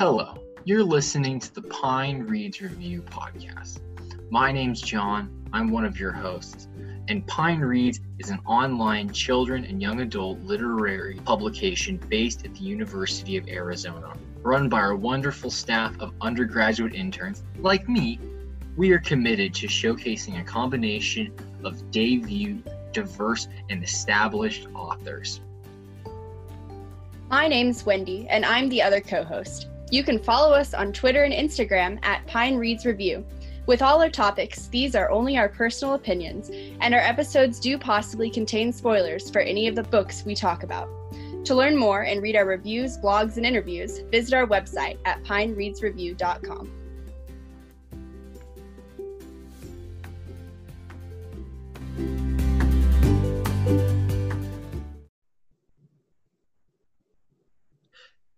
Hello, you're listening to the Pine Reads Review podcast. My name's John, I'm one of your hosts, and Pine Reads is an online children and young adult literary publication based at the University of Arizona. Run by our wonderful staff of undergraduate interns like me, we are committed to showcasing a combination of debut, diverse, and established authors. My name's Wendy, and I'm the other co host. You can follow us on Twitter and Instagram at Pine Reads Review. With all our topics, these are only our personal opinions, and our episodes do possibly contain spoilers for any of the books we talk about. To learn more and read our reviews, blogs, and interviews, visit our website at pinereadsreview.com.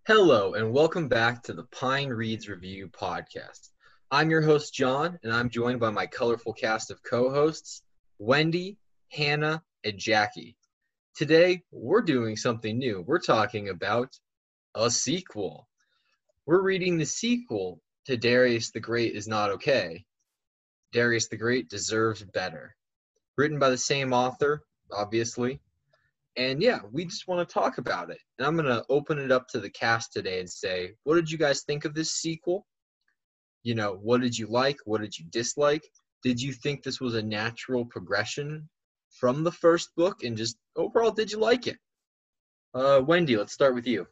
Hello, and welcome back to the Pine Reads Review podcast. I'm your host, John, and I'm joined by my colorful cast of co hosts, Wendy, Hannah, and Jackie. Today, we're doing something new. We're talking about a sequel. We're reading the sequel to Darius the Great is Not Okay. Darius the Great Deserves Better. Written by the same author, obviously, and yeah, we just want to talk about it. And I'm going to open it up to the cast today and say, what did you guys think of this sequel? You know, what did you like? What did you dislike? Did you think this was a natural progression from the first book? And just overall, did you like it? Uh, Wendy, let's start with you.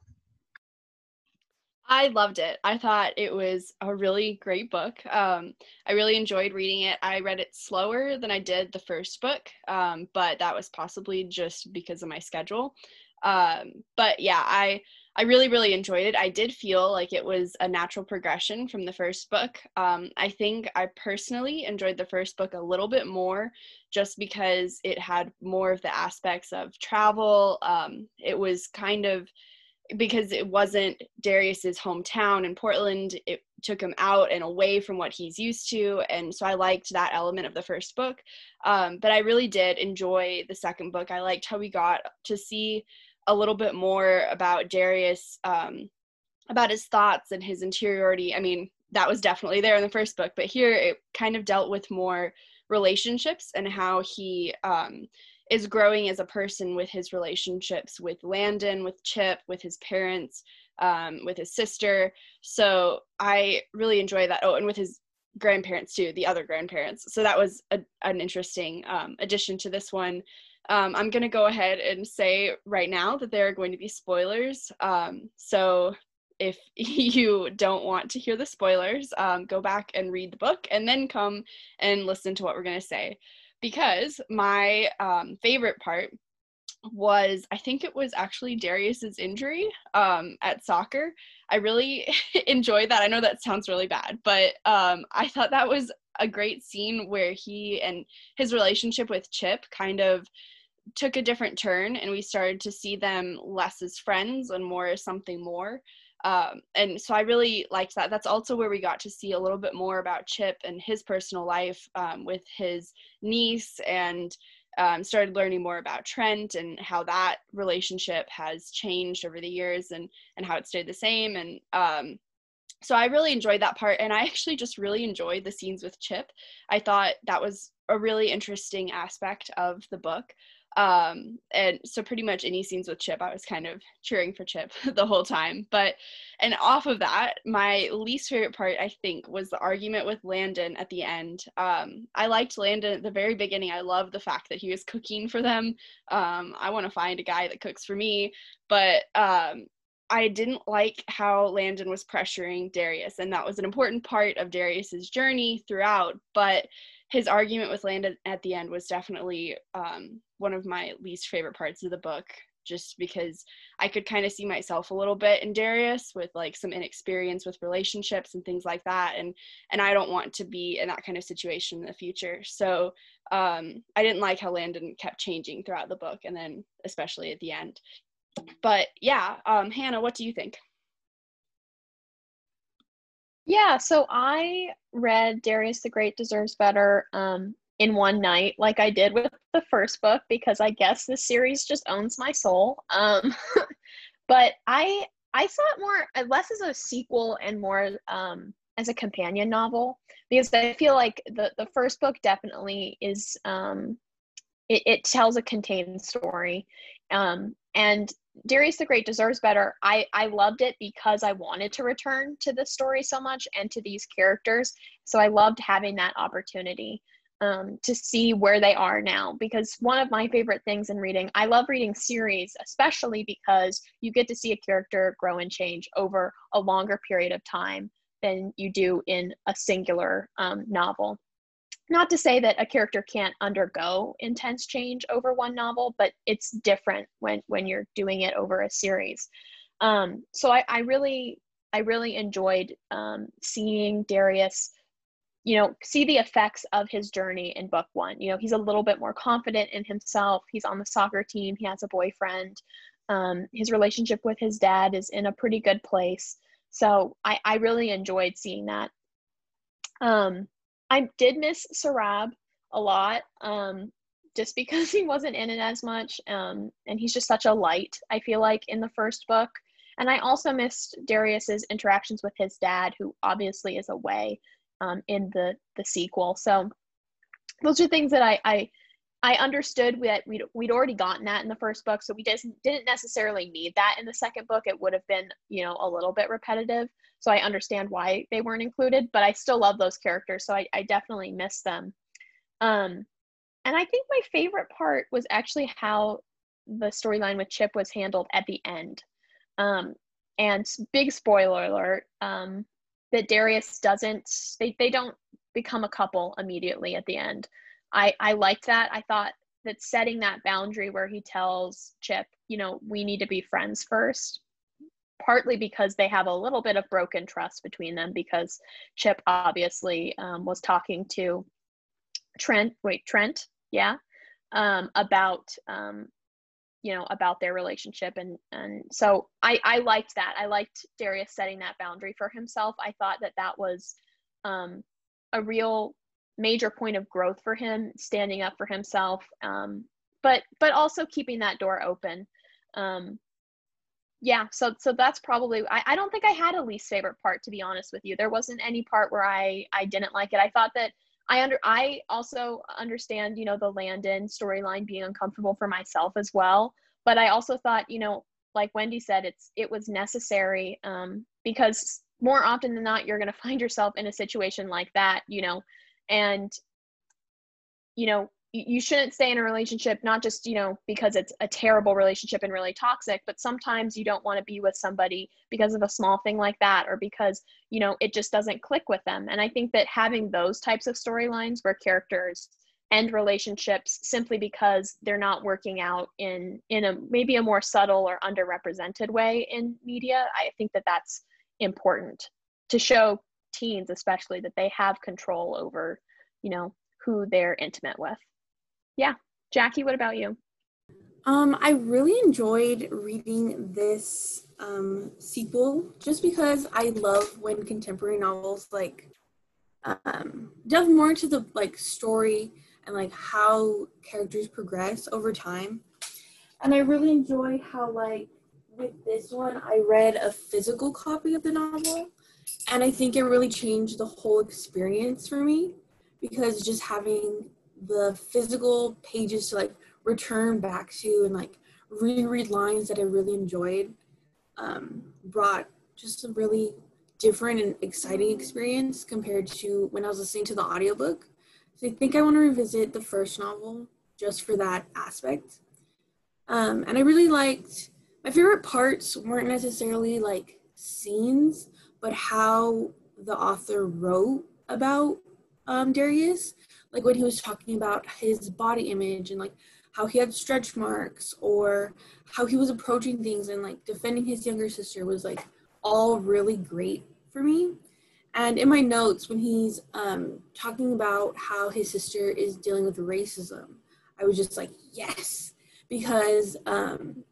I loved it. I thought it was a really great book. Um, I really enjoyed reading it. I read it slower than I did the first book, um, but that was possibly just because of my schedule. Um, but yeah, I I really really enjoyed it. I did feel like it was a natural progression from the first book. Um, I think I personally enjoyed the first book a little bit more, just because it had more of the aspects of travel. Um, it was kind of because it wasn't Darius's hometown in Portland, it took him out and away from what he's used to. And so I liked that element of the first book. Um, but I really did enjoy the second book. I liked how we got to see a little bit more about Darius, um, about his thoughts and his interiority. I mean, that was definitely there in the first book, but here it kind of dealt with more relationships and how he um, is growing as a person with his relationships with Landon, with Chip, with his parents, um, with his sister. So I really enjoy that. Oh, and with his grandparents too, the other grandparents. So that was a, an interesting um, addition to this one. Um, I'm going to go ahead and say right now that there are going to be spoilers. Um, so if you don't want to hear the spoilers, um, go back and read the book and then come and listen to what we're going to say because my um, favorite part was I think it was actually Darius's injury um, at soccer. I really enjoyed that. I know that sounds really bad, but um, I thought that was a great scene where he and his relationship with Chip kind of took a different turn and we started to see them less as friends and more as something more um, and so I really liked that. That's also where we got to see a little bit more about Chip and his personal life um, with his niece, and um, started learning more about Trent and how that relationship has changed over the years, and and how it stayed the same. And um, so I really enjoyed that part, and I actually just really enjoyed the scenes with Chip. I thought that was a really interesting aspect of the book um and so pretty much any scenes with chip i was kind of cheering for chip the whole time. But and off of that my least favorite part i think was the argument with landon at the end. Um i liked landon at the very beginning. I love the fact that he was cooking for them. Um i want to find a guy that cooks for me. But um I didn't like how Landon was pressuring Darius, and that was an important part of Darius's journey throughout. But his argument with Landon at the end was definitely um, one of my least favorite parts of the book just because I could kind of see myself a little bit in Darius with like some inexperience with relationships and things like that and and I don't want to be in that kind of situation in the future. So um I didn't like how Landon kept changing throughout the book and then especially at the end. But yeah, um Hannah, what do you think? Yeah, so I read Darius the Great Deserves Better um, in one night, like I did with the first book, because I guess this series just owns my soul. Um, but I I saw it more uh, less as a sequel and more um, as a companion novel because I feel like the the first book definitely is um, it, it tells a contained story um, and Darius the Great deserves better. I I loved it because I wanted to return to the story so much and to these characters. So I loved having that opportunity um, to see where they are now. Because one of my favorite things in reading, I love reading series, especially because you get to see a character grow and change over a longer period of time than you do in a singular um, novel not to say that a character can't undergo intense change over one novel but it's different when when you're doing it over a series um, so I, I really i really enjoyed um, seeing darius you know see the effects of his journey in book one. You know he's a little bit more confident in himself. He's on the soccer team. He has a boyfriend. Um, his relationship with his dad is in a pretty good place. So i, I really enjoyed seeing that. Um, I did miss Sohrab a lot, um, just because he wasn't in it as much, um, and he's just such a light. I feel like in the first book, and I also missed Darius's interactions with his dad, who obviously is away um, in the the sequel. So those are things that I I, I understood that we'd we'd already gotten that in the first book, so we didn't didn't necessarily need that in the second book. It would have been you know a little bit repetitive so I understand why they weren't included, but I still love those characters, so I, I definitely miss them. Um, and I think my favorite part was actually how the storyline with Chip was handled at the end. Um, and big spoiler alert um, that Darius doesn't, they, they don't become a couple immediately at the end. I, I liked that. I thought that setting that boundary where he tells Chip, you know, we need to be friends first partly because they have a little bit of broken trust between them because Chip obviously um, was talking to Trent, wait, Trent, yeah, um, about um, you know about their relationship and and so I I liked that. I liked Darius setting that boundary for himself. I thought that that was um, a real major point of growth for him, standing up for himself, um, but but also keeping that door open. Um, yeah so so that's probably I, I don't think i had a least favorite part to be honest with you there wasn't any part where i i didn't like it i thought that i under i also understand you know the landon storyline being uncomfortable for myself as well but i also thought you know like wendy said it's it was necessary um because more often than not you're going to find yourself in a situation like that you know and you know you shouldn't stay in a relationship not just you know because it's a terrible relationship and really toxic but sometimes you don't want to be with somebody because of a small thing like that or because you know it just doesn't click with them. And i think that having those types of storylines where characters end relationships simply because they're not working out in in a maybe a more subtle or underrepresented way in media i think that that's important to show teens especially that they have control over you know who they're intimate with yeah. Jackie, what about you? Um, I really enjoyed reading this um, sequel just because I love when contemporary novels like um, delve more into the like story and like how characters progress over time. And I really enjoyed how like with this one I read a physical copy of the novel and I think it really changed the whole experience for me because just having the physical pages to like return back to and like reread lines that I really enjoyed um, brought just a really different and exciting experience compared to when I was listening to the audiobook. So I think I want to revisit the first novel just for that aspect. Um, and I really liked my favorite parts weren't necessarily like scenes, but how the author wrote about um, Darius like when he was talking about his body image and like how he had stretch marks or how he was approaching things and like defending his younger sister was like all really great for me. And in my notes when he's um, talking about how his sister is dealing with racism i was just like yes because um,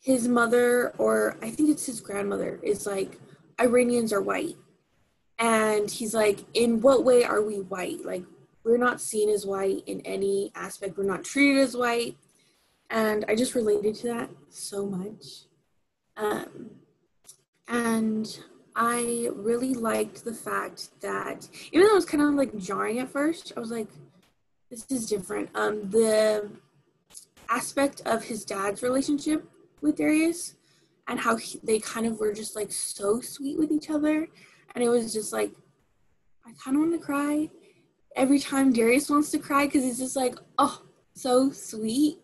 his mother or i think it's his grandmother is like iranians are white and he's like, in what way are we white? Like, we're not seen as white in any aspect. We're not treated as white. And I just related to that so much. Um, and I really liked the fact that even though it was kind of like jarring at first, I was like, this is different. Um, the aspect of his dad's relationship with Darius and how he, they kind of were just like so sweet with each other. And it was just like, I kind of want to cry every time Darius wants to cry because it's just like, oh, so sweet.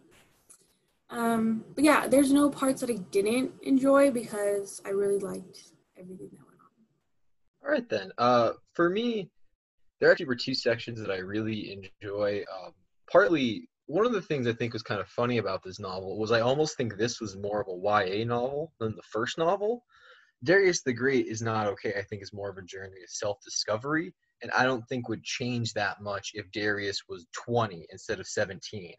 Um, but yeah, there's no parts that I didn't enjoy because I really liked everything that went on. All right then. Uh, for me, there actually were two sections that I really enjoy. Um, partly, one of the things I think was kind of funny about this novel was I almost think this was more of a YA novel than the first novel. Darius the Great is not okay. I think is more of a journey of self-discovery, and I don't think would change that much if Darius was 20 instead of 17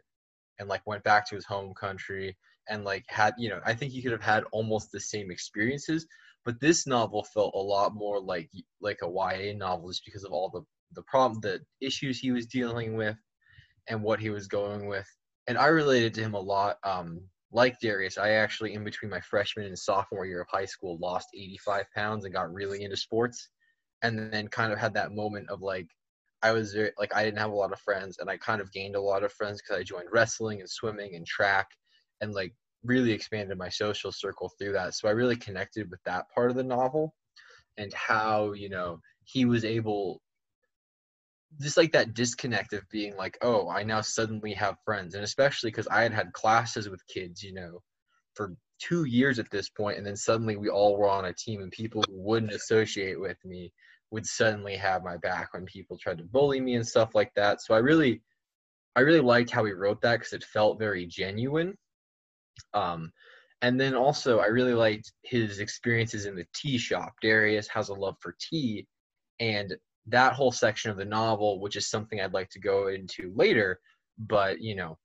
and like went back to his home country and like had you know i think he could have had almost the same experiences but this novel felt a lot more like like a ya novel just because of all the the problem the issues he was dealing with and what he was going with and i related to him a lot um like darius i actually in between my freshman and sophomore year of high school lost 85 pounds and got really into sports and then kind of had that moment of like I was very, like I didn't have a lot of friends, and I kind of gained a lot of friends because I joined wrestling and swimming and track, and like really expanded my social circle through that. So I really connected with that part of the novel, and how you know he was able, just like that disconnect of being like, oh, I now suddenly have friends, and especially because I had had classes with kids, you know, for two years at this point, and then suddenly we all were on a team, and people who wouldn't associate with me would suddenly have my back when people tried to bully me and stuff like that. So I really, I really liked how he wrote that because it felt very genuine. Um, and then also I really liked his experiences in the tea shop. Darius has a love for tea, and that whole section of the novel, which is something I'd like to go into later. But you know,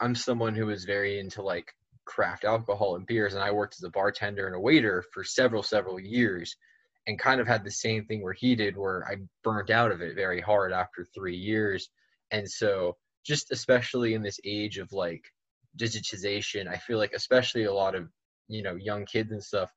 I'm someone who is very into like craft alcohol and beers, and I worked as a bartender and a waiter for several several years and kind of had the same thing where he did where I burnt out of it very hard after 3 years and so just especially in this age of like digitization I feel like especially a lot of you know young kids and stuff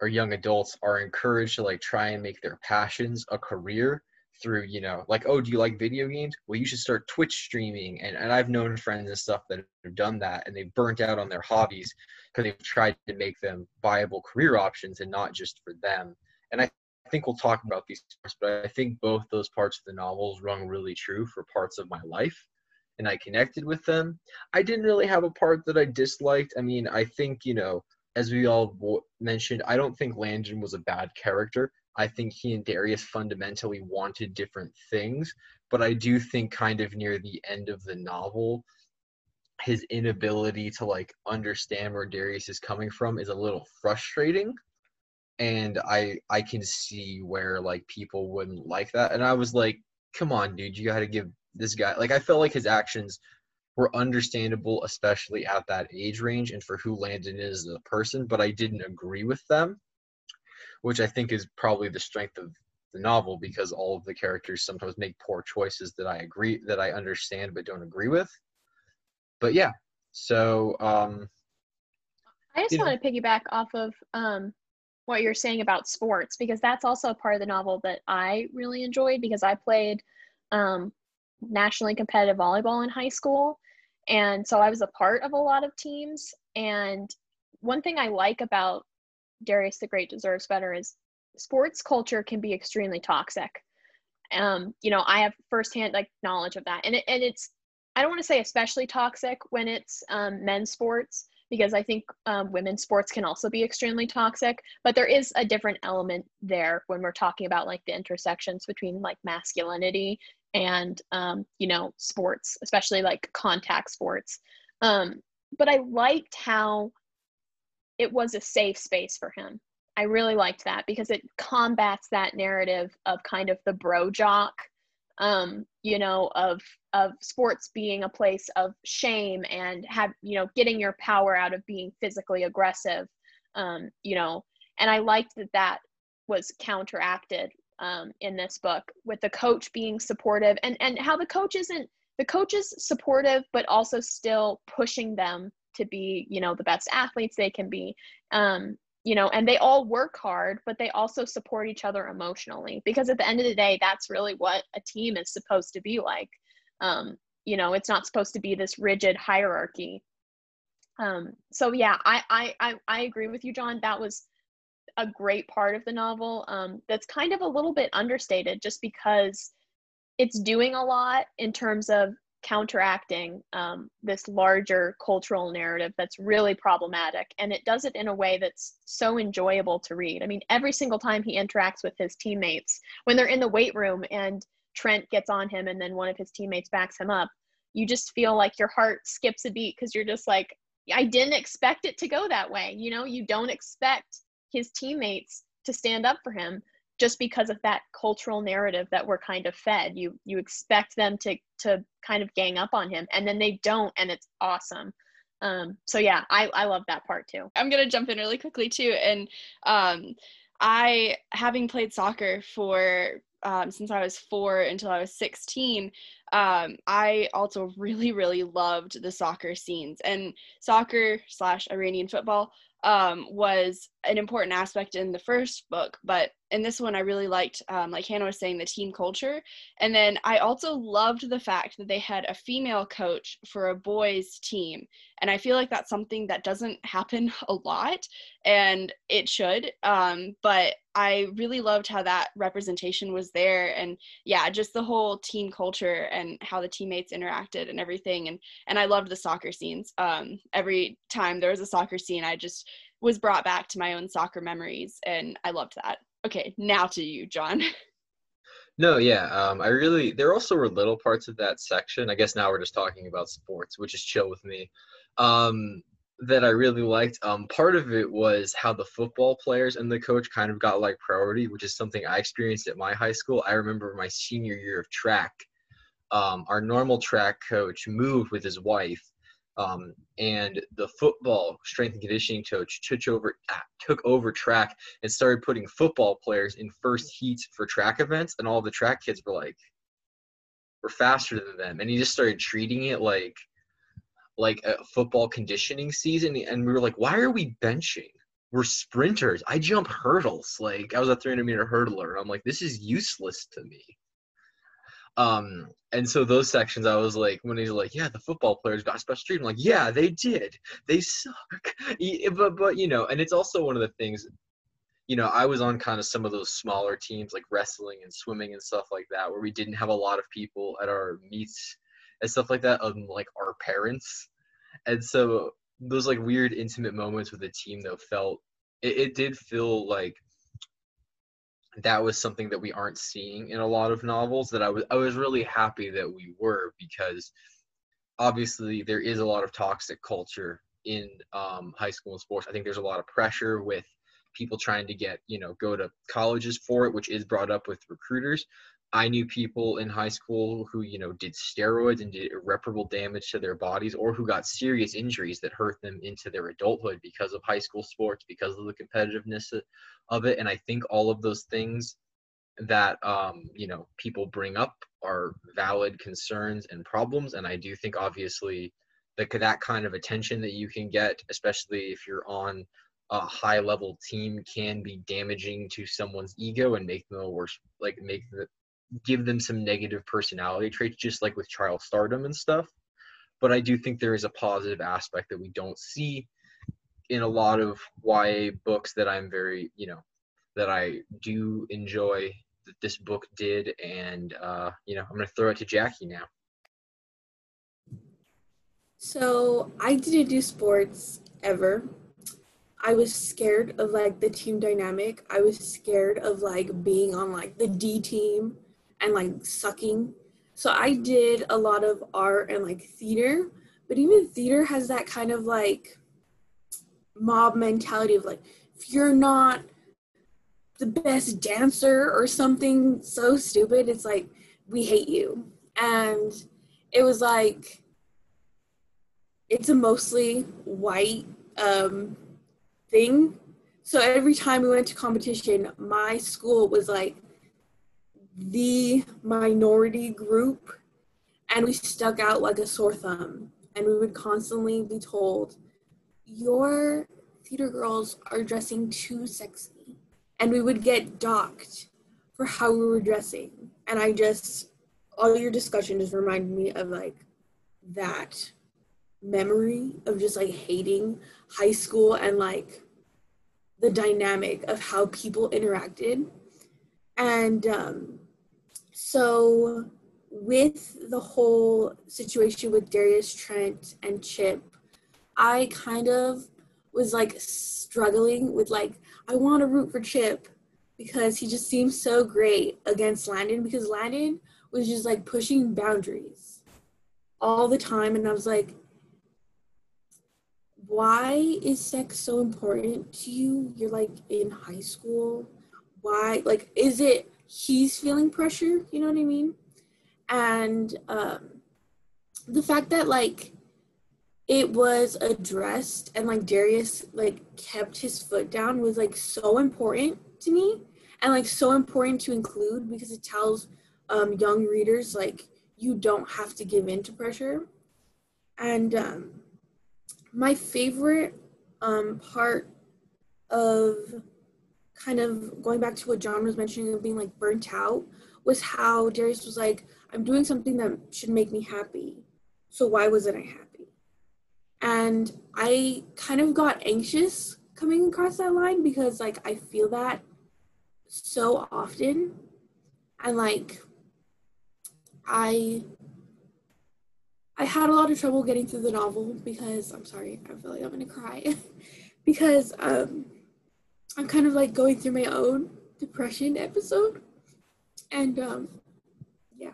or young adults are encouraged to like try and make their passions a career through you know like oh do you like video games? Well you should start twitch streaming and, and i've known friends and stuff that have done that and they've burnt out on their hobbies because they've tried to make them viable career options and not just for them. And i think we'll talk about these parts but i think both those parts of the novels rung really true for parts of my life and i connected with them. I didn't really have a part that i disliked. I mean i think you know as we all mentioned i don't think landon was a bad character I think he and Darius fundamentally wanted different things, but I do think kind of near the end of the novel, his inability to like understand where Darius is coming from is a little frustrating. And I I can see where like people wouldn't like that. And I was like, come on, dude, you gotta give this guy like I felt like his actions were understandable, especially at that age range and for who Landon is as a person, but I didn't agree with them which I think is probably the strength of the novel because all of the characters sometimes make poor choices that I agree that I understand but don't agree with. But yeah, so um, I just want to piggyback off of um, what you're saying about sports because that's also a part of the novel that I really enjoyed because I played um, nationally competitive volleyball in high school. And so I was a part of a lot of teams. And one thing I like about Darius the Great deserves better is sports culture can be extremely toxic. Um, you know, I have firsthand like knowledge of that, and it, and it's I don't want to say especially toxic when it's um, men's sports because I think um, women's sports can also be extremely toxic. But there is a different element there when we're talking about like the intersections between like masculinity and um, you know sports, especially like contact sports. Um, but I liked how it was a safe space for him. I really liked that because it combats that narrative of kind of the bro jock, um, you know, of of sports being a place of shame and have you know getting your power out of being physically aggressive, um, you know. And I liked that that was counteracted um, in this book with the coach being supportive and and how the coach isn't the coach is supportive but also still pushing them to be you know the best athletes they can be. Um, you know and they all work hard but they also support each other emotionally because at the end of the day that's really what a team is supposed to be like. Um, you know it's not supposed to be this rigid hierarchy. Um, so yeah I, I i i agree with you john. That was a great part of the novel um, that's kind of a little bit understated just because it's doing a lot in terms of counteracting um, this larger cultural narrative that's really problematic and it does it in a way that's so enjoyable to read. I mean every single time he interacts with his teammates when they're in the weight room and trent gets on him and then one of his teammates backs him up you just feel like your heart skips a beat because you're just like i didn't expect it to go that way you know? You don't expect his teammates to stand up for him just because of that cultural narrative that we're kind of fed. You you expect them to to kind of gang up on him and then they don't and it's awesome. Um so yeah i i love that part too. I'm gonna jump in really quickly too and um i having played soccer for um, since I was four until I was 16, um, I also really, really loved the soccer scenes. And soccer slash Iranian football um, was an important aspect in the first book, but in this one, I really liked, um, like Hannah was saying, the team culture. And then I also loved the fact that they had a female coach for a boys' team. And I feel like that's something that doesn't happen a lot, and it should. Um, but I really loved how that representation was there, and yeah, just the whole team culture and how the teammates interacted and everything. And and I loved the soccer scenes. Um, every time there was a soccer scene, I just was brought back to my own soccer memories, and I loved that. Okay, now to you, John. No, yeah, um, I really. There also were little parts of that section. I guess now we're just talking about sports, which is chill with me. Um, that I really liked. Um, part of it was how the football players and the coach kind of got like priority, which is something I experienced at my high school. I remember my senior year of track. Um, our normal track coach moved with his wife um, and the football strength and conditioning coach took over ah, took over track and started putting football players in first heats for track events, and all the track kids were like, "We're faster than them," and he just started treating it like like a football conditioning season, and we were like, "Why are we benching?" We're sprinters. I jump hurdles. Like I was a 300 meter hurdler. I'm like, this is useless to me. Um, and so those sections, I was like, when he's like, "Yeah, the football players got special treatment," I'm like, "Yeah, they did. They suck." but but you know, and it's also one of the things. You know, I was on kind of some of those smaller teams like wrestling and swimming and stuff like that, where we didn't have a lot of people at our meets and stuff like that, um, like our parents. And so those like weird intimate moments with the team though felt it, it did feel like that was something that we aren't seeing in a lot of novels that I was I was really happy that we were because obviously there is a lot of toxic culture in um, high school sports. I think there's a lot of pressure with people trying to get you know go to colleges for it, which is brought up with recruiters. I knew people in high school who you know did steroids and did irreparable damage to their bodies, or who got serious injuries that hurt them into their adulthood because of high school sports, because of the competitiveness of it. And I think all of those things that um, you know people bring up are valid concerns and problems. And I do think obviously that that kind of attention that you can get, especially if you're on a high level team, can be damaging to someone's ego and make them a worse, like make the give them some negative personality traits, just like with child stardom and stuff. But I do think there is a positive aspect that we don't see in a lot of YA books that I'm very, you know, that I do enjoy that this book did. And, uh, you know, I'm going to throw it to Jackie now. So I didn't do sports ever. I was scared of like the team dynamic. I was scared of like being on like the D team and like sucking. So I did a lot of art and like theater, but even theater has that kind of like mob mentality of like if you're not the best dancer or something so stupid, it's like we hate you. And it was like it's a mostly white um, thing. So every time we went to competition, my school was like the minority group and we stuck out like a sore thumb and we would constantly be told your theater girls are dressing too sexy. And we would get docked for how we were dressing. And I just, all your discussion just reminded me of like that memory of just like hating high school and like the dynamic of how people interacted. And um, so, with the whole situation with Darius Trent and Chip, I kind of was like struggling with like, I want to root for Chip because he just seems so great against Landon because Landon was just like pushing boundaries all the time. And I was like, why is sex so important to you? You're like in high school. Why? Like, is it he's feeling pressure? You know what I mean? And um, the fact that like it was addressed and like Darius like kept his foot down was like so important to me and like so important to include because it tells um, young readers like you don't have to give in to pressure. And um, my favorite um, part of kind of going back to what John was mentioning of being like burnt out was how Darius was like, I'm doing something that should make me happy. So why wasn't I happy? And I kind of got anxious coming across that line because like I feel that so often. And like I I had a lot of trouble getting through the novel because I'm sorry, I feel like I'm gonna cry. because um I'm kind of like going through my own depression episode. And um yeah.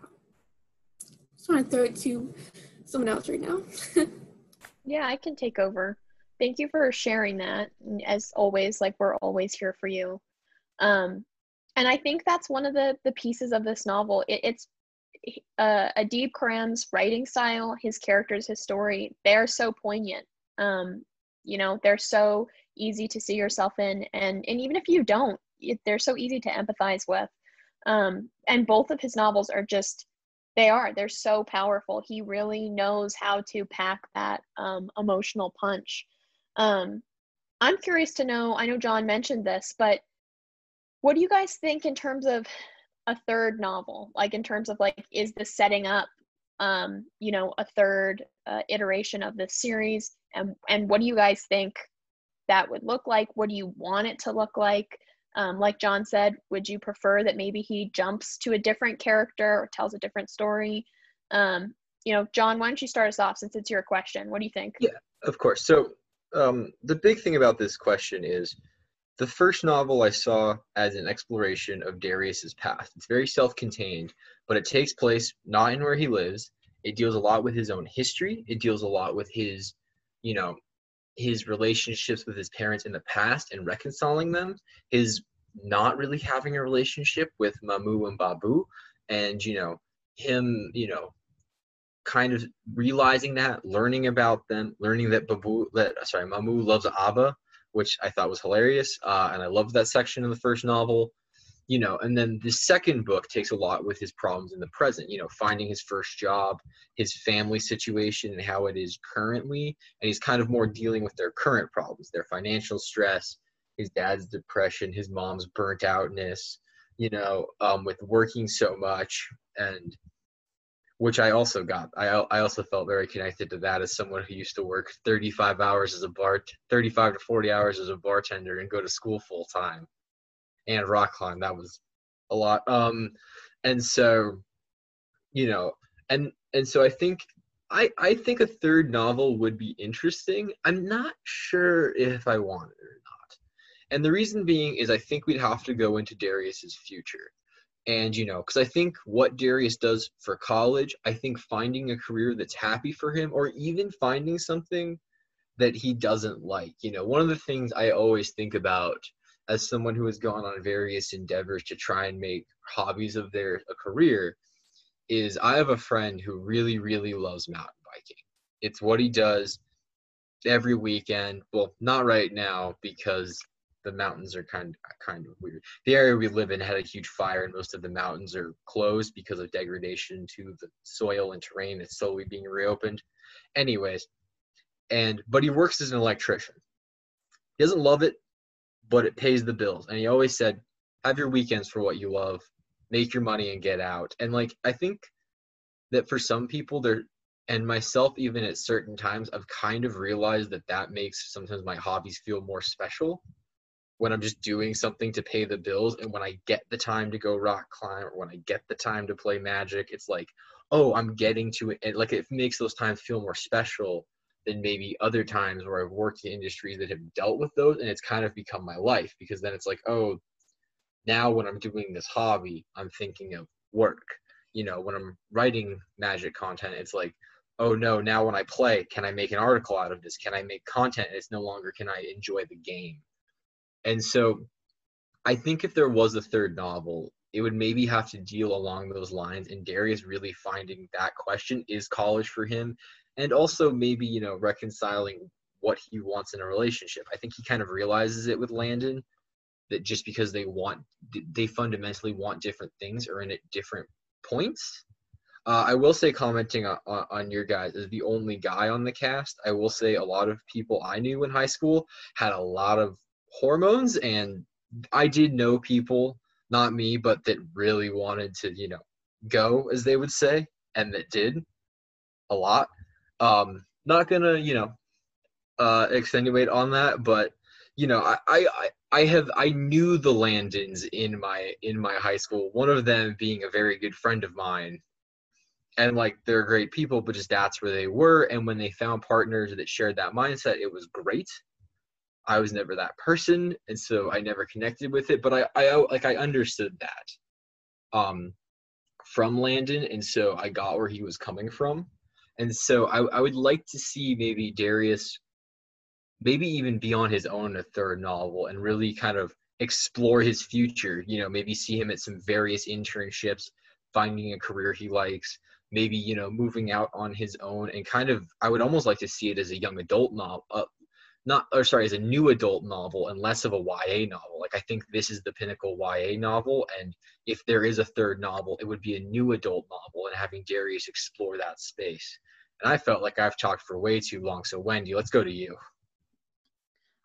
Just wanna throw it to someone else right now. yeah, I can take over. Thank you for sharing that. As always, like we're always here for you. Um and I think that's one of the the pieces of this novel. It, it's uh, Adib Khorram's writing style, his characters, his story, they're so poignant. Um, you know, they're so easy to see yourself in, and and even if you don't, they're so easy to empathize with. Um, and both of his novels are just they are they're so powerful. He really knows how to pack that um, emotional punch. Um, I'm curious to know. I know John mentioned this, but what do you guys think in terms of a third novel like in terms of like is this setting up um you know a third uh, iteration of this series and and what do you guys think that would look like what do you want it to look like um, like john said would you prefer that maybe he jumps to a different character or tells a different story um, you know john why don't you start us off since it's your question what do you think yeah of course so um, the big thing about this question is the first novel I saw as an exploration of Darius's past. It's very self-contained, but it takes place not in where he lives. It deals a lot with his own history. It deals a lot with his, you know, his relationships with his parents in the past and reconciling them. His not really having a relationship with Mamou and Babou, and you know, him, you know, kind of realizing that, learning about them, learning that Babou, that sorry, Mamou loves Abba, which I thought was hilarious. Uh, and I loved that section in the first novel. You know, and then the second book takes a lot with his problems in the present, you know, finding his first job, his family situation, and how it is currently. And he's kind of more dealing with their current problems, their financial stress, his dad's depression, his mom's burnt outness, you know, um, with working so much and which I also got. I I also felt very connected to that as someone who used to work 35 hours as a bar, 35 to 40 hours as a bartender, and go to school full time, and rock climb. That was a lot. Um, and so, you know, and and so I think I I think a third novel would be interesting. I'm not sure if I want it or not, and the reason being is I think we'd have to go into Darius's future and, you know, because I think what Darius does for college, I think finding a career that's happy for him or even finding something that he doesn't like. You know, one of the things I always think about as someone who has gone on various endeavors to try and make hobbies of their a career is I have a friend who really, really loves mountain biking. It's what he does every weekend. Well, not right now because the mountains are kind kind of weird. The area we live in had a huge fire, and most of the mountains are closed because of degradation to the soil and terrain. It's slowly being reopened. Anyways, and but he works as an electrician. He doesn't love it, but it pays the bills. And he always said, "Have your weekends for what you love, make your money and get out." And like I think that for some people there and myself even at certain times i've kind of realized that that makes sometimes my hobbies feel more special when i'm just doing something to pay the bills and when i get the time to go rock climb or when i get the time to play magic it's like oh i'm getting to it and like it makes those times feel more special than maybe other times where i've worked in industries that have dealt with those and it's kind of become my life because then it's like oh now when i'm doing this hobby i'm thinking of work you know when i'm writing magic content it's like oh no, now when I play, can I make an article out of this? Can I make content? And It's no longer can I enjoy the game. And so I think if there was a third novel, it would maybe have to deal along those lines. And Darius really finding that question is college for him. And also maybe, you know, reconciling what he wants in a relationship. I think he kind of realizes it with Landon that just because they want, they fundamentally want different things or in at different points uh, I will say, commenting on, on your guys as the only guy on the cast, I will say a lot of people I knew in high school had a lot of hormones, and I did know people, not me, but that really wanted to, you know, go as they would say, and that did a lot. Um, not gonna, you know, uh, extenuate on that, but you know, I, I, I have I knew the Landons in my in my high school. One of them being a very good friend of mine and like they're great people but just that's where they were and when they found partners that shared that mindset it was great i was never that person and so i never connected with it but i i like i understood that um from landon and so i got where he was coming from and so i, I would like to see maybe darius maybe even be on his own a third novel and really kind of explore his future you know maybe see him at some various internships finding a career he likes maybe you know moving out on his own and kind of i would almost like to see it as a young adult novel uh, not or sorry as a new adult novel and less of a ya novel. Like i think this is the pinnacle ya novel and if there is a third novel it would be a new adult novel and having darius explore that space. And i felt like i've talked for way too long so wendy let's go to you.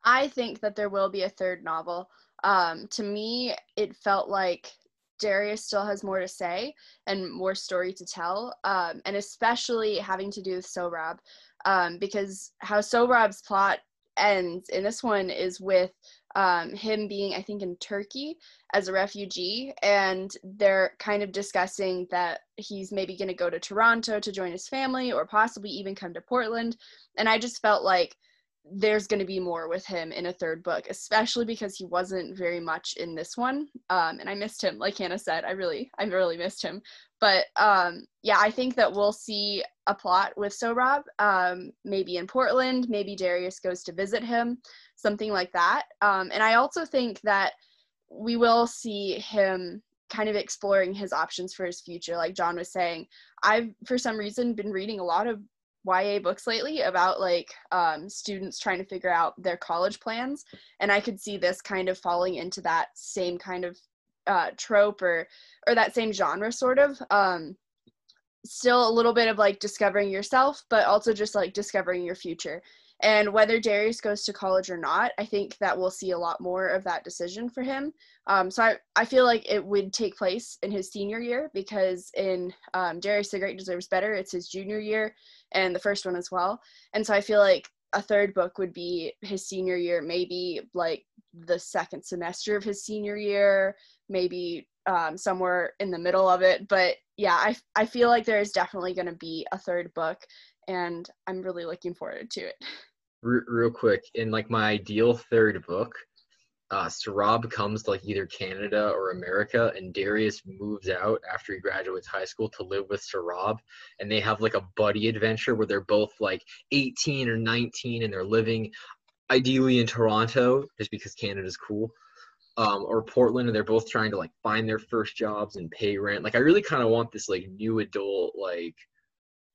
I think that there will be a third novel. Um, to me it felt like Darius still has more to say and more story to tell, um, and especially having to do with Sohrab, um, because how Sohrab's plot ends in this one is with um, him being, I think, in Turkey as a refugee, and they're kind of discussing that he's maybe going to go to Toronto to join his family, or possibly even come to Portland, and I just felt like there's going to be more with him in a third book, especially because he wasn't very much in this one. Um, and I missed him, like Hannah said. I really, I really missed him. But um, yeah, I think that we'll see a plot with Sohrab, um, maybe in Portland, maybe Darius goes to visit him, something like that. Um, and I also think that we will see him kind of exploring his options for his future. Like John was saying, I've for some reason been reading a lot of YA books lately about like um, students trying to figure out their college plans, and I could see this kind of falling into that same kind of uh, trope or or that same genre, sort of. Um, still a little bit of like discovering yourself, but also just like discovering your future. And whether Darius goes to college or not, I think that we'll see a lot more of that decision for him. Um, so I, I feel like it would take place in his senior year because in um, Darius the Great Deserves Better, it's his junior year and the first one as well. And so I feel like a third book would be his senior year, maybe like the second semester of his senior year, maybe um, somewhere in the middle of it. But yeah, I, I feel like there is definitely going to be a third book, and I'm really looking forward to it. Real quick, in like my ideal third book, uh, Sohrab comes to like either Canada or America, and Darius moves out after he graduates high school to live with Sohrab, and they have like a buddy adventure where they're both like 18 or 19, and they're living ideally in Toronto, just because Canada's cool, um, or Portland, and they're both trying to like find their first jobs and pay rent. Like I really kind of want this like new adult like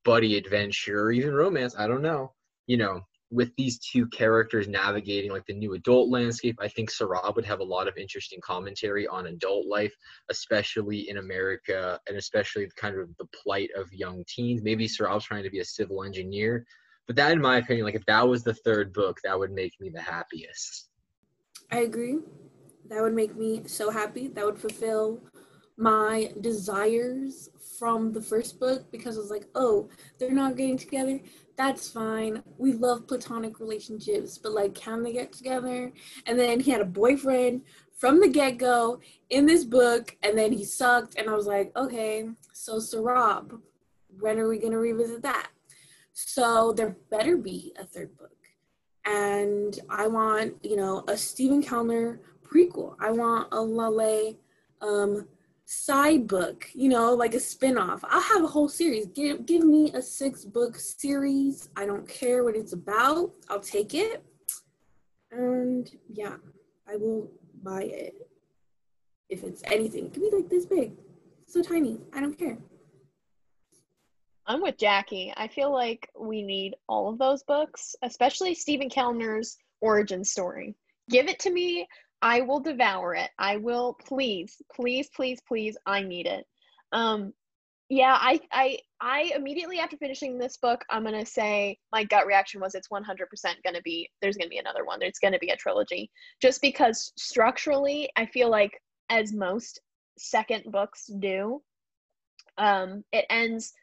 buddy adventure, or even romance. I don't know, you know with these two characters navigating like the new adult landscape, I think Sohrab would have a lot of interesting commentary on adult life, especially in America and especially kind of the plight of young teens. Maybe Sohrab's trying to be a civil engineer, but that in my opinion like if that was the third book that would make me the happiest I agree. That would make me so happy. That would fulfill my desires from the first book because I was like, oh, they're not getting together. That's fine. We love platonic relationships, but like, can they get together? And then he had a boyfriend from the get go in this book, and then he sucked. And I was like, okay, so Sohrab, when are we going to revisit that? So there better be a third book. And I want, you know, a Stephen Kellner prequel. I want a Laleh um, side book, you know, like a spin-off. I'll have a whole series. Give give me a six book series. I don't care what it's about. I'll take it. And yeah, I will buy it. If it's anything, it could be like this big. So tiny. I don't care. I'm with Jackie. I feel like we need all of those books, especially Stephen Kellner's origin story. Give it to me. I will devour it. I will please, please, please, please. I need it. Um, yeah, I, I, I immediately after finishing this book, I'm gonna say my gut reaction was it's 100% gonna be there's gonna be another one. There's gonna be a trilogy, just because structurally, I feel like as most second books do, um, it ends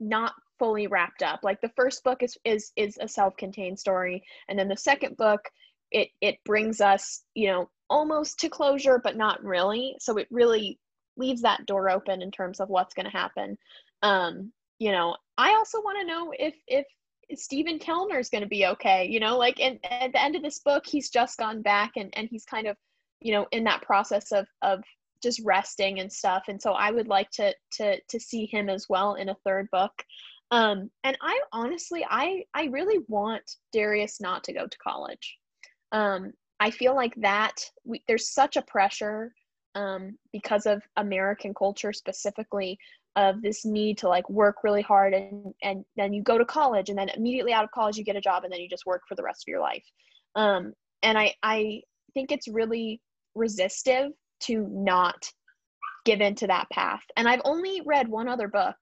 not fully wrapped up. Like the first book is is is a self-contained story, and then the second book it it brings us you know almost to closure, but not really. So it really leaves that door open in terms of what's going to happen. Um, you know, I also want to know if if Stephen Kellner is going to be okay. You know, like in, at the end of this book, he's just gone back and and he's kind of you know in that process of of just resting and stuff and so i would like to to to see him as well in a third book um and i honestly i i really want darius not to go to college um i feel like that we, there's such a pressure um because of american culture specifically of this need to like work really hard and and then you go to college and then immediately out of college you get a job and then you just work for the rest of your life um and i i think it's really resistive to not give into that path. And I've only read one other book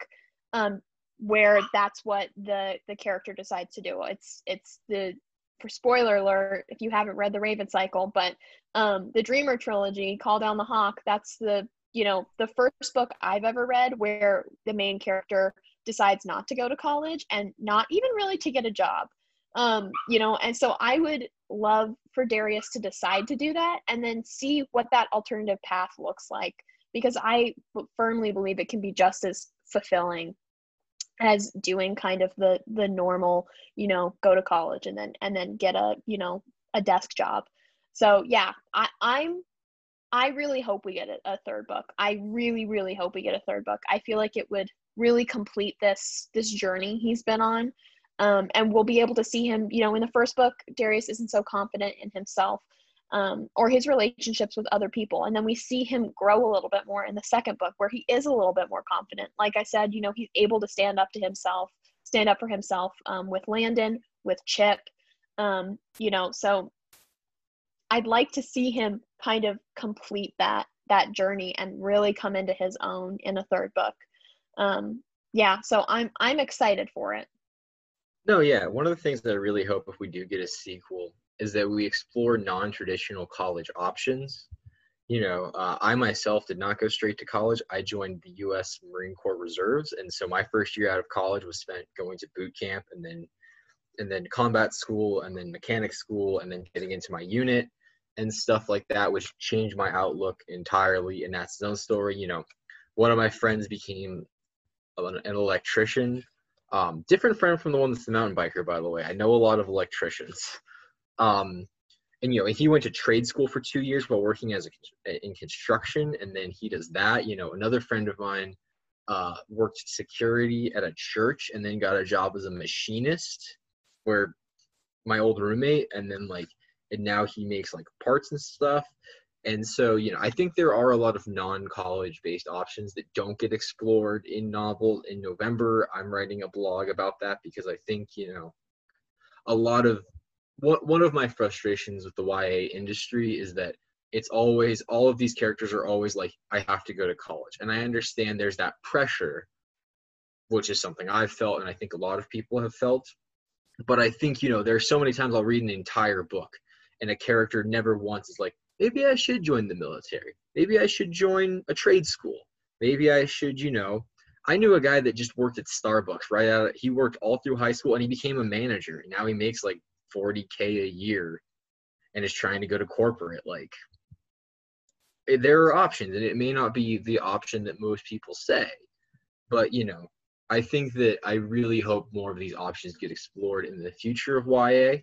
um, where that's what the the character decides to do. It's it's the for spoiler alert if you haven't read the Raven Cycle, but um, the Dreamer trilogy, Call Down the Hawk. That's the you know the first book I've ever read where the main character decides not to go to college and not even really to get a job um you know and so i would love for darius to decide to do that and then see what that alternative path looks like because i firmly believe it can be just as fulfilling as doing kind of the the normal you know go to college and then and then get a you know a desk job. So yeah i i'm i really hope we get a, a third book. I really really hope we get a third book. I feel like it would really complete this this journey he's been on um, and we'll be able to see him you know in the first book. Darius isn't so confident in himself um, or his relationships with other people. And then we see him grow a little bit more in the second book where he is a little bit more confident. Like i said you know he's able to stand up to himself stand up for himself um, with landon with chip um, you know so i'd like to see him kind of complete that that journey and really come into his own in a third book. Um, yeah so i'm i'm excited for it. No, yeah. One of the things that I really hope if we do get a sequel is that we explore non-traditional college options. You know, uh, I myself did not go straight to college. I joined the U.S. Marine Corps Reserves, and so my first year out of college was spent going to boot camp and then and then combat school and then mechanic school and then getting into my unit and stuff like that, which changed my outlook entirely. And that's his own story. You know, one of my friends became an electrician um, different friend from the one that's the mountain biker, by the way. I know a lot of electricians. Um, and you know, he went to trade school for two years while working as a, in construction, and then he does that. You know, another friend of mine uh, worked security at a church, and then got a job as a machinist, where my old roommate, and then like, and now he makes like parts and stuff. And so, you know, I think there are a lot of non-college based options that don't get explored in novel. In November, I'm writing a blog about that because I think, you know, a lot of what one of my frustrations with the YA industry is that it's always all of these characters are always like, I have to go to college. And I understand there's that pressure, which is something I've felt and I think a lot of people have felt. but I think you know there are so many times I'll read an entire book and a character never once is like maybe I should join the military, maybe I should join a trade school, maybe I should you know. I knew a guy that just worked at Starbucks right out. He worked all through high school and he became a manager. And now he makes like 40k a year and is trying to go to corporate. Like eh, there are options, and it may not be the option that most people say, but you know, I think that I really hope more of these options get explored in the future of YA.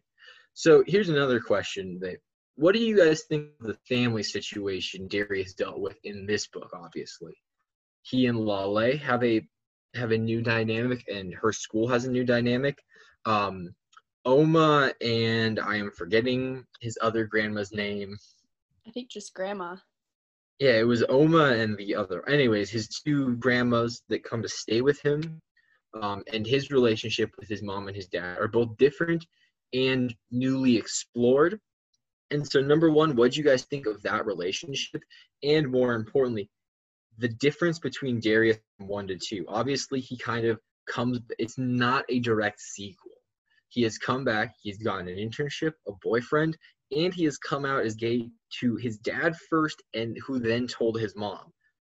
So here's another question that what do you guys think of the family situation Darius dealt with in this book, obviously? He and Laleh have a have a new dynamic and her school has a new dynamic. Um Oma and I am forgetting his other grandma's name. I think just grandma. Yeah, it was Oma and the other. Anyways, his two grandmas that come to stay with him, um, and his relationship with his mom and his dad are both different and newly explored. And so, number one, what do you guys think of that relationship? And more importantly, the difference between Darius one to two. Obviously, he kind of comes. It's not a direct sequel. He has come back. He's gotten an internship, a boyfriend, and he has come out as gay to his dad first and who then told his mom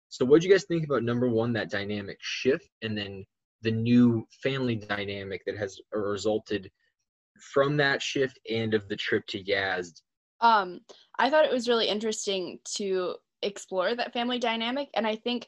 so what do you guys think about number one that dynamic shift and then the new family dynamic that has resulted from that shift and of the trip to yazd um i thought it was really interesting to explore that family dynamic and i think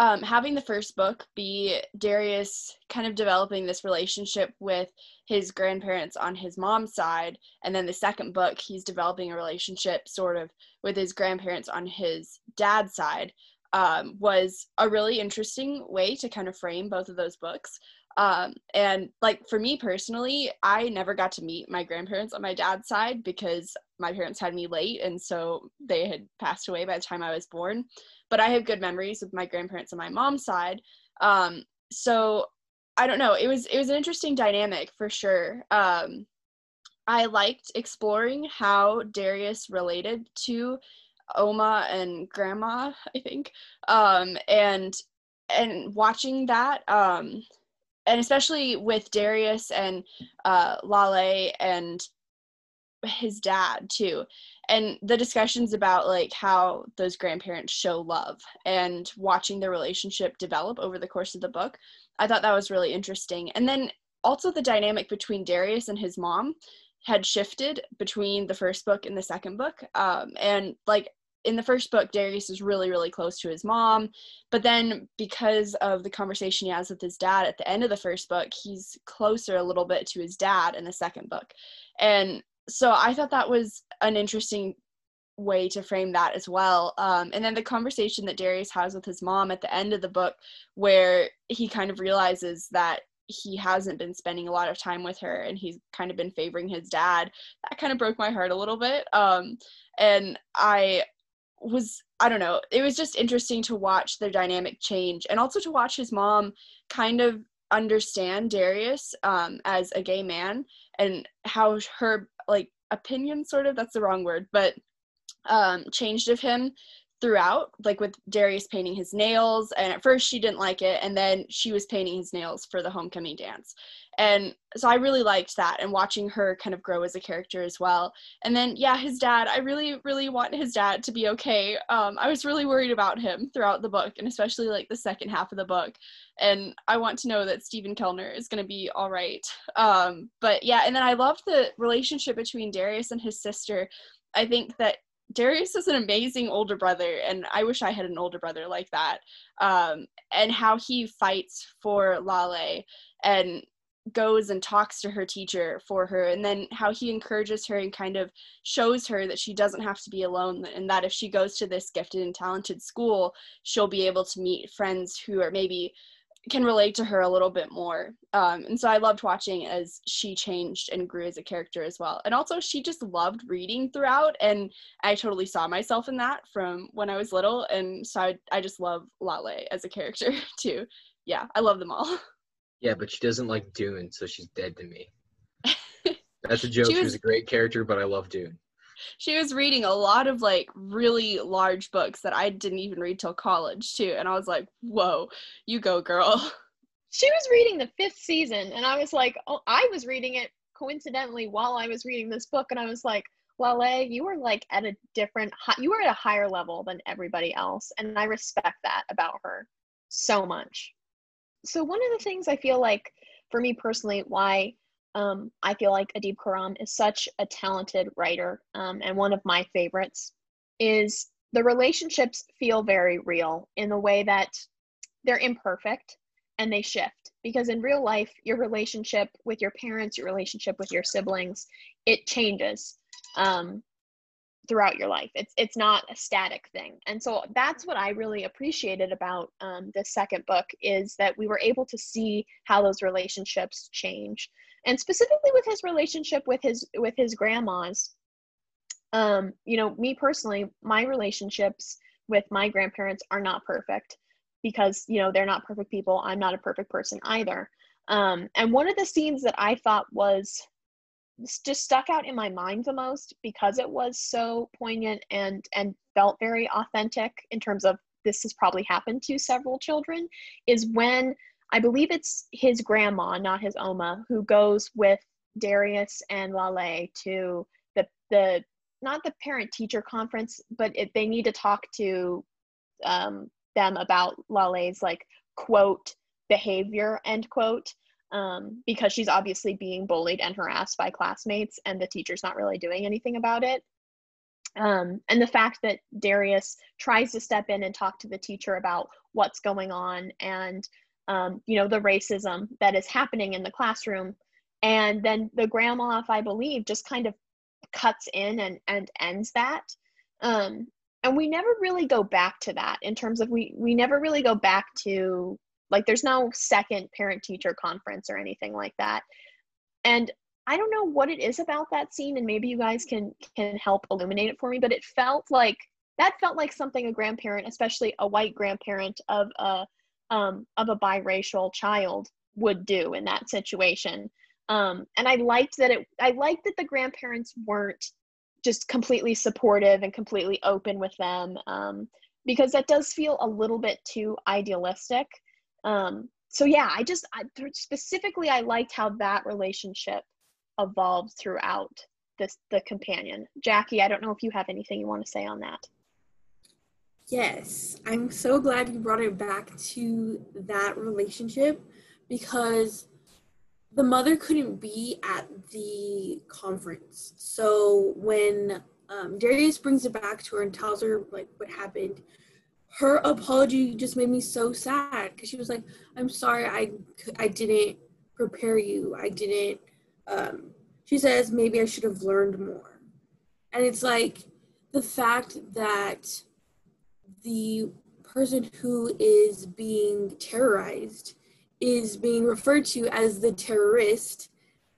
um, having the first book be Darius kind of developing this relationship with his grandparents on his mom's side, and then the second book, he's developing a relationship sort of with his grandparents on his dad's side, um, was a really interesting way to kind of frame both of those books. Um, and like for me personally, I never got to meet my grandparents on my dad's side because my parents had me late, and so they had passed away by the time I was born but I have good memories with my grandparents on my mom's side. Um, so I don't know. It was it was an interesting dynamic for sure. Um, I liked exploring how Darius related to Oma and Grandma. I think, um, and and watching that, um, and especially with Darius and uh, Laleh and his dad too and the discussions about like how those grandparents show love and watching their relationship develop over the course of the book i thought that was really interesting. And then also the dynamic between darius and his mom had shifted between the first book and the second book um, and like in the first book darius is really really close to his mom but then because of the conversation he has with his dad at the end of the first book he's closer a little bit to his dad in the second book and so I thought that was an interesting way to frame that as well. Um, and then the conversation that Darius has with his mom at the end of the book, where he kind of realizes that he hasn't been spending a lot of time with her and he's kind of been favoring his dad, that kind of broke my heart a little bit. Um, and I was, I don't know, it was just interesting to watch their dynamic change and also to watch his mom kind of understand Darius um, as a gay man and how her like opinion sort of that's the wrong word but um changed of him throughout like with darius painting his nails and at first she didn't like it and then she was painting his nails for the homecoming dance. And so i really liked that and watching her kind of grow as a character as well. And then yeah his dad i really really want his dad to be okay. Um, i was really worried about him throughout the book and especially like the second half of the book. And i want to know that stephen kellner is going to be all right. Um, but yeah and then i loved the relationship between darius and his sister. I think that Darius is an amazing older brother, and I wish I had an older brother like that. Um, and how he fights for Laleh and goes and talks to her teacher for her and then how he encourages her and kind of shows her that she doesn't have to be alone and that if she goes to this gifted and talented school she'll be able to meet friends who are maybe can relate to her a little bit more um, and so i loved watching as she changed and grew as a character as well and also she just loved reading throughout and i totally saw myself in that from when i was little and so i, I just love laleh as a character too yeah i love them all Yeah, but she doesn't like Dune, so she's dead to me. That's a joke. She was, she was a great character, but I love Dune. She was reading a lot of like really large books that I didn't even read till college too, and I was like, "Whoa, you go, girl." She was reading the fifth season, and I was like, "Oh, I was reading it coincidentally while I was reading this book, and I was like, Laleh, you were like at a different, you were at a higher level than everybody else, and I respect that about her so much. So one of the things I feel like, for me personally, why um, I feel like Adib Khorram is such a talented writer um, and one of my favorites is the relationships feel very real in the way that they're imperfect and they shift. Because in real life your relationship with your parents your relationship with your siblings it changes um, throughout your life. It's it's not a static thing. And so that's what i really appreciated about um, the second book is that we were able to see how those relationships change and specifically with his relationship with his with his grandmas um, you know, me personally, my relationships with my grandparents are not perfect because, you know, they're not perfect people. I'm not a perfect person either. Um, and one of the scenes that I thought was just stuck out in my mind the most because it was so poignant and and felt very authentic in terms of this has probably happened to several children is when I believe it's his grandma, not his Oma, who goes with Darius and Laleh to the the not the parent teacher conference, but it, they need to talk to um, them about Laleh's like quote behavior end quote um, because she's obviously being bullied and harassed by classmates and the teacher's not really doing anything about it. Um, and the fact that Darius tries to step in and talk to the teacher about what's going on and um, you know the racism that is happening in the classroom. And then the grandma if i believe just kind of cuts in and and ends that. Um and we never really go back to that in terms of we we never really go back to like there's no second parent teacher conference or anything like that. And i don't know what it is about that scene and maybe you guys can can help illuminate it for me but it felt like that felt like something a grandparent especially a white grandparent of a um, of a biracial child would do in that situation. Um, and i liked that it i liked that the grandparents weren't just completely supportive and completely open with them um, because that does feel a little bit too idealistic. Um, so yeah i just I, specifically i liked how that relationship evolved throughout this the companion. Jackie i don't know if you have anything you want to say on that yes i'm so glad you brought it back to that relationship because the mother couldn't be at the conference. So when um, Darius brings it back to her and tells her like what happened, her apology just made me so sad because she was like, "I'm sorry, I I didn't prepare you. I didn't." Um, she says maybe I should have learned more, and it's like the fact that the person who is being terrorized is being referred to as the terrorist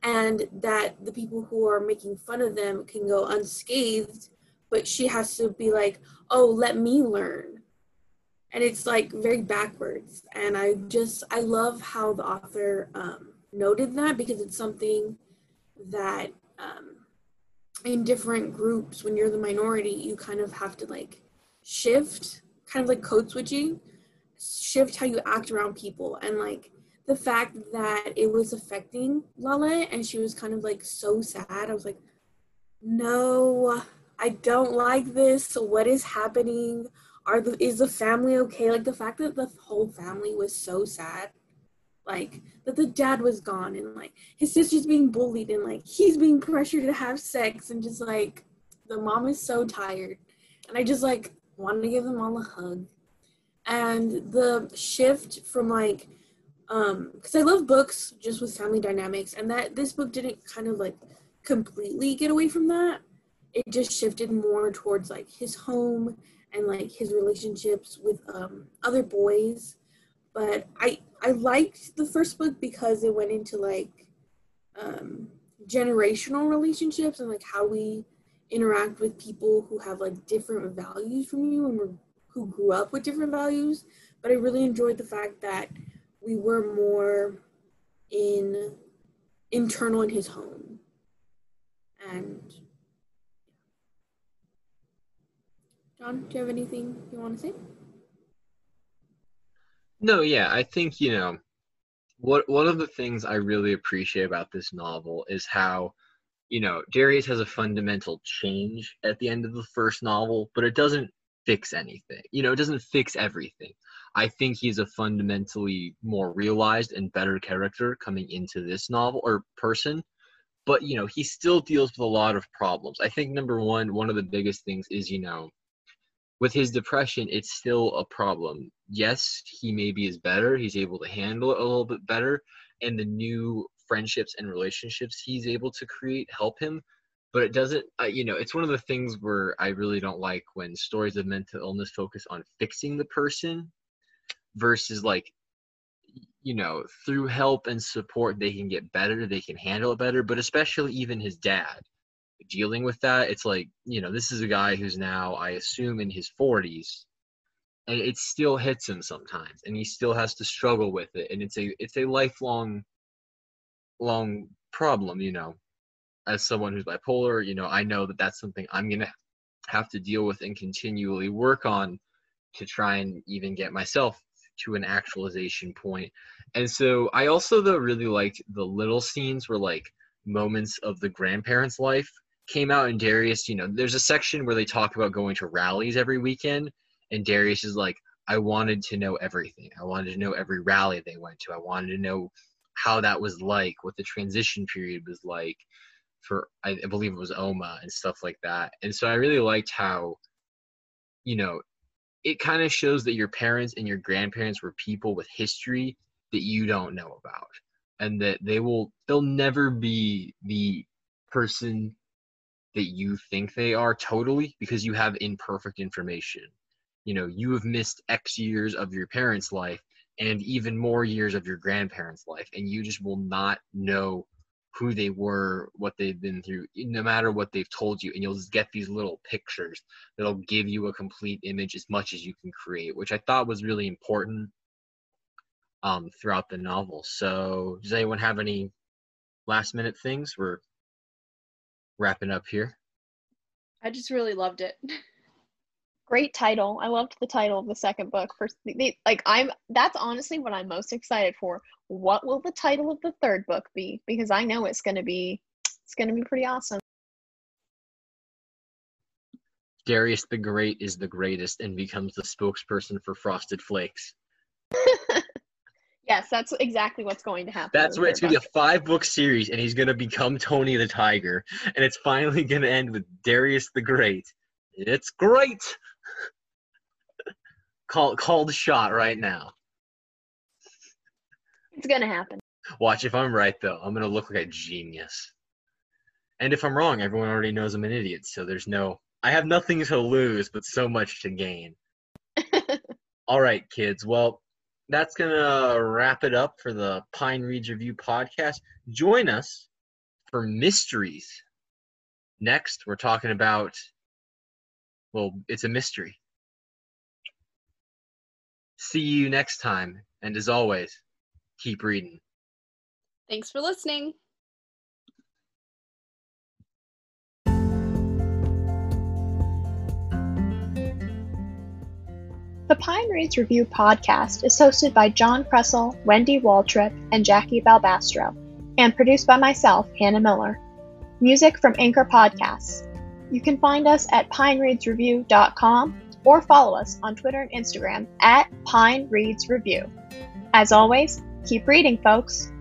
and that the people who are making fun of them can go unscathed but she has to be like oh let me learn. And it's like very backwards and i just i love how the author um, noted that because it's something that um, in different groups when you're the minority you kind of have to like shift kind of like code switching shift how you act around people and like the fact that it was affecting Lala and she was kind of like so sad. I was like, no, I don't like this. What is happening? Are the is the family okay? Like the fact that the whole family was so sad. Like that the dad was gone and like his sister's being bullied and like he's being pressured to have sex and just like the mom is so tired. And I just like wanted to give them all a hug. And the shift from like um because i love books just with family dynamics and that this book didn't kind of like completely get away from that. It just shifted more towards like his home and like his relationships with um other boys. But i i liked the first book because it went into like um generational relationships and like how we interact with people who have like different values from you and who grew up with different values. But I really enjoyed the fact that we were more in internal in his home. And John, do you have anything you want to say? No, yeah, I think, you know, what one of the things I really appreciate about this novel is how, you know, Darius has a fundamental change at the end of the first novel, but it doesn't fix anything. You know, it doesn't fix everything. I think he's a fundamentally more realized and better character coming into this novel or person. But you know, he still deals with a lot of problems. I think number one, one of the biggest things is, you know, with his depression, it's still a problem. Yes, he maybe is better. He's able to handle it a little bit better. And the new friendships and relationships he's able to create help him. But it doesn't, uh, you know, it's one of the things where I really don't like when stories of mental illness focus on fixing the person versus like, you know, through help and support, they can get better, they can handle it better. But especially even his dad dealing with that. It's like, you know, this is a guy who's now, I assume, in his 40s, and it still hits him sometimes, and he still has to struggle with it, and it's a it's a lifelong, long problem, you know. As someone who's bipolar, you know, I know that that's something I'm gonna have to deal with and continually work on to try and even get myself to an actualization point. And so I also though really liked the little scenes where like moments of the grandparents' life came out and Darius, you know, there's a section where they talk about going to rallies every weekend, and Darius is like, I wanted to know everything. I wanted to know every rally they went to. I wanted to know how that was like, what the transition period was like for, I believe it was Oma and stuff like that. And so I really liked how, you know, it kind of shows that your parents and your grandparents were people with history that you don't know about and that they will they'll never be the person that you think they are totally because you have imperfect information. You know, you have missed X years of your parents' life and even more years of your grandparents' life, and you just will not know who they were, what they've been through, no matter what they've told you. And you'll just get these little pictures that'll give you a complete image as much as you can create, which I thought was really important um, throughout the novel. So, does anyone have any last minute things? We're wrapping up here. I just really loved it. Great title. I loved the title of the second book. For like, I'm that's honestly what I'm most excited for. What will the title of the third book be? Because I know it's going to be it's going to be pretty awesome. Darius the Great is the greatest and becomes the spokesperson for Frosted Flakes. Yes, that's exactly what's going to happen. That's where it's going to be a five book series, and he's going to become Tony the Tiger, and it's finally going to end with Darius the Great. It's great. Call call the shot right now. It's going to happen. Watch if I'm right though. I'm going to look like a genius. And if I'm wrong, everyone already knows I'm an idiot, so there's no. I have nothing to lose, but so much to gain. All right, kids. Well, that's gonna wrap it up for the Pine Reads Review podcast. Join us for mysteries. Next, we're talking about well, it's a mystery. See you next time, and as always, keep reading. Thanks for listening. The Pine Reads Review podcast is hosted by John Kressel, Wendy Waltrip, and Jackie Balbastro, and produced by myself, Hannah Miller. Music from Anchor Podcasts. You can find us at pinereadsreview.com or follow us on Twitter and Instagram at Pine Reads Review. As always, keep reading, folks.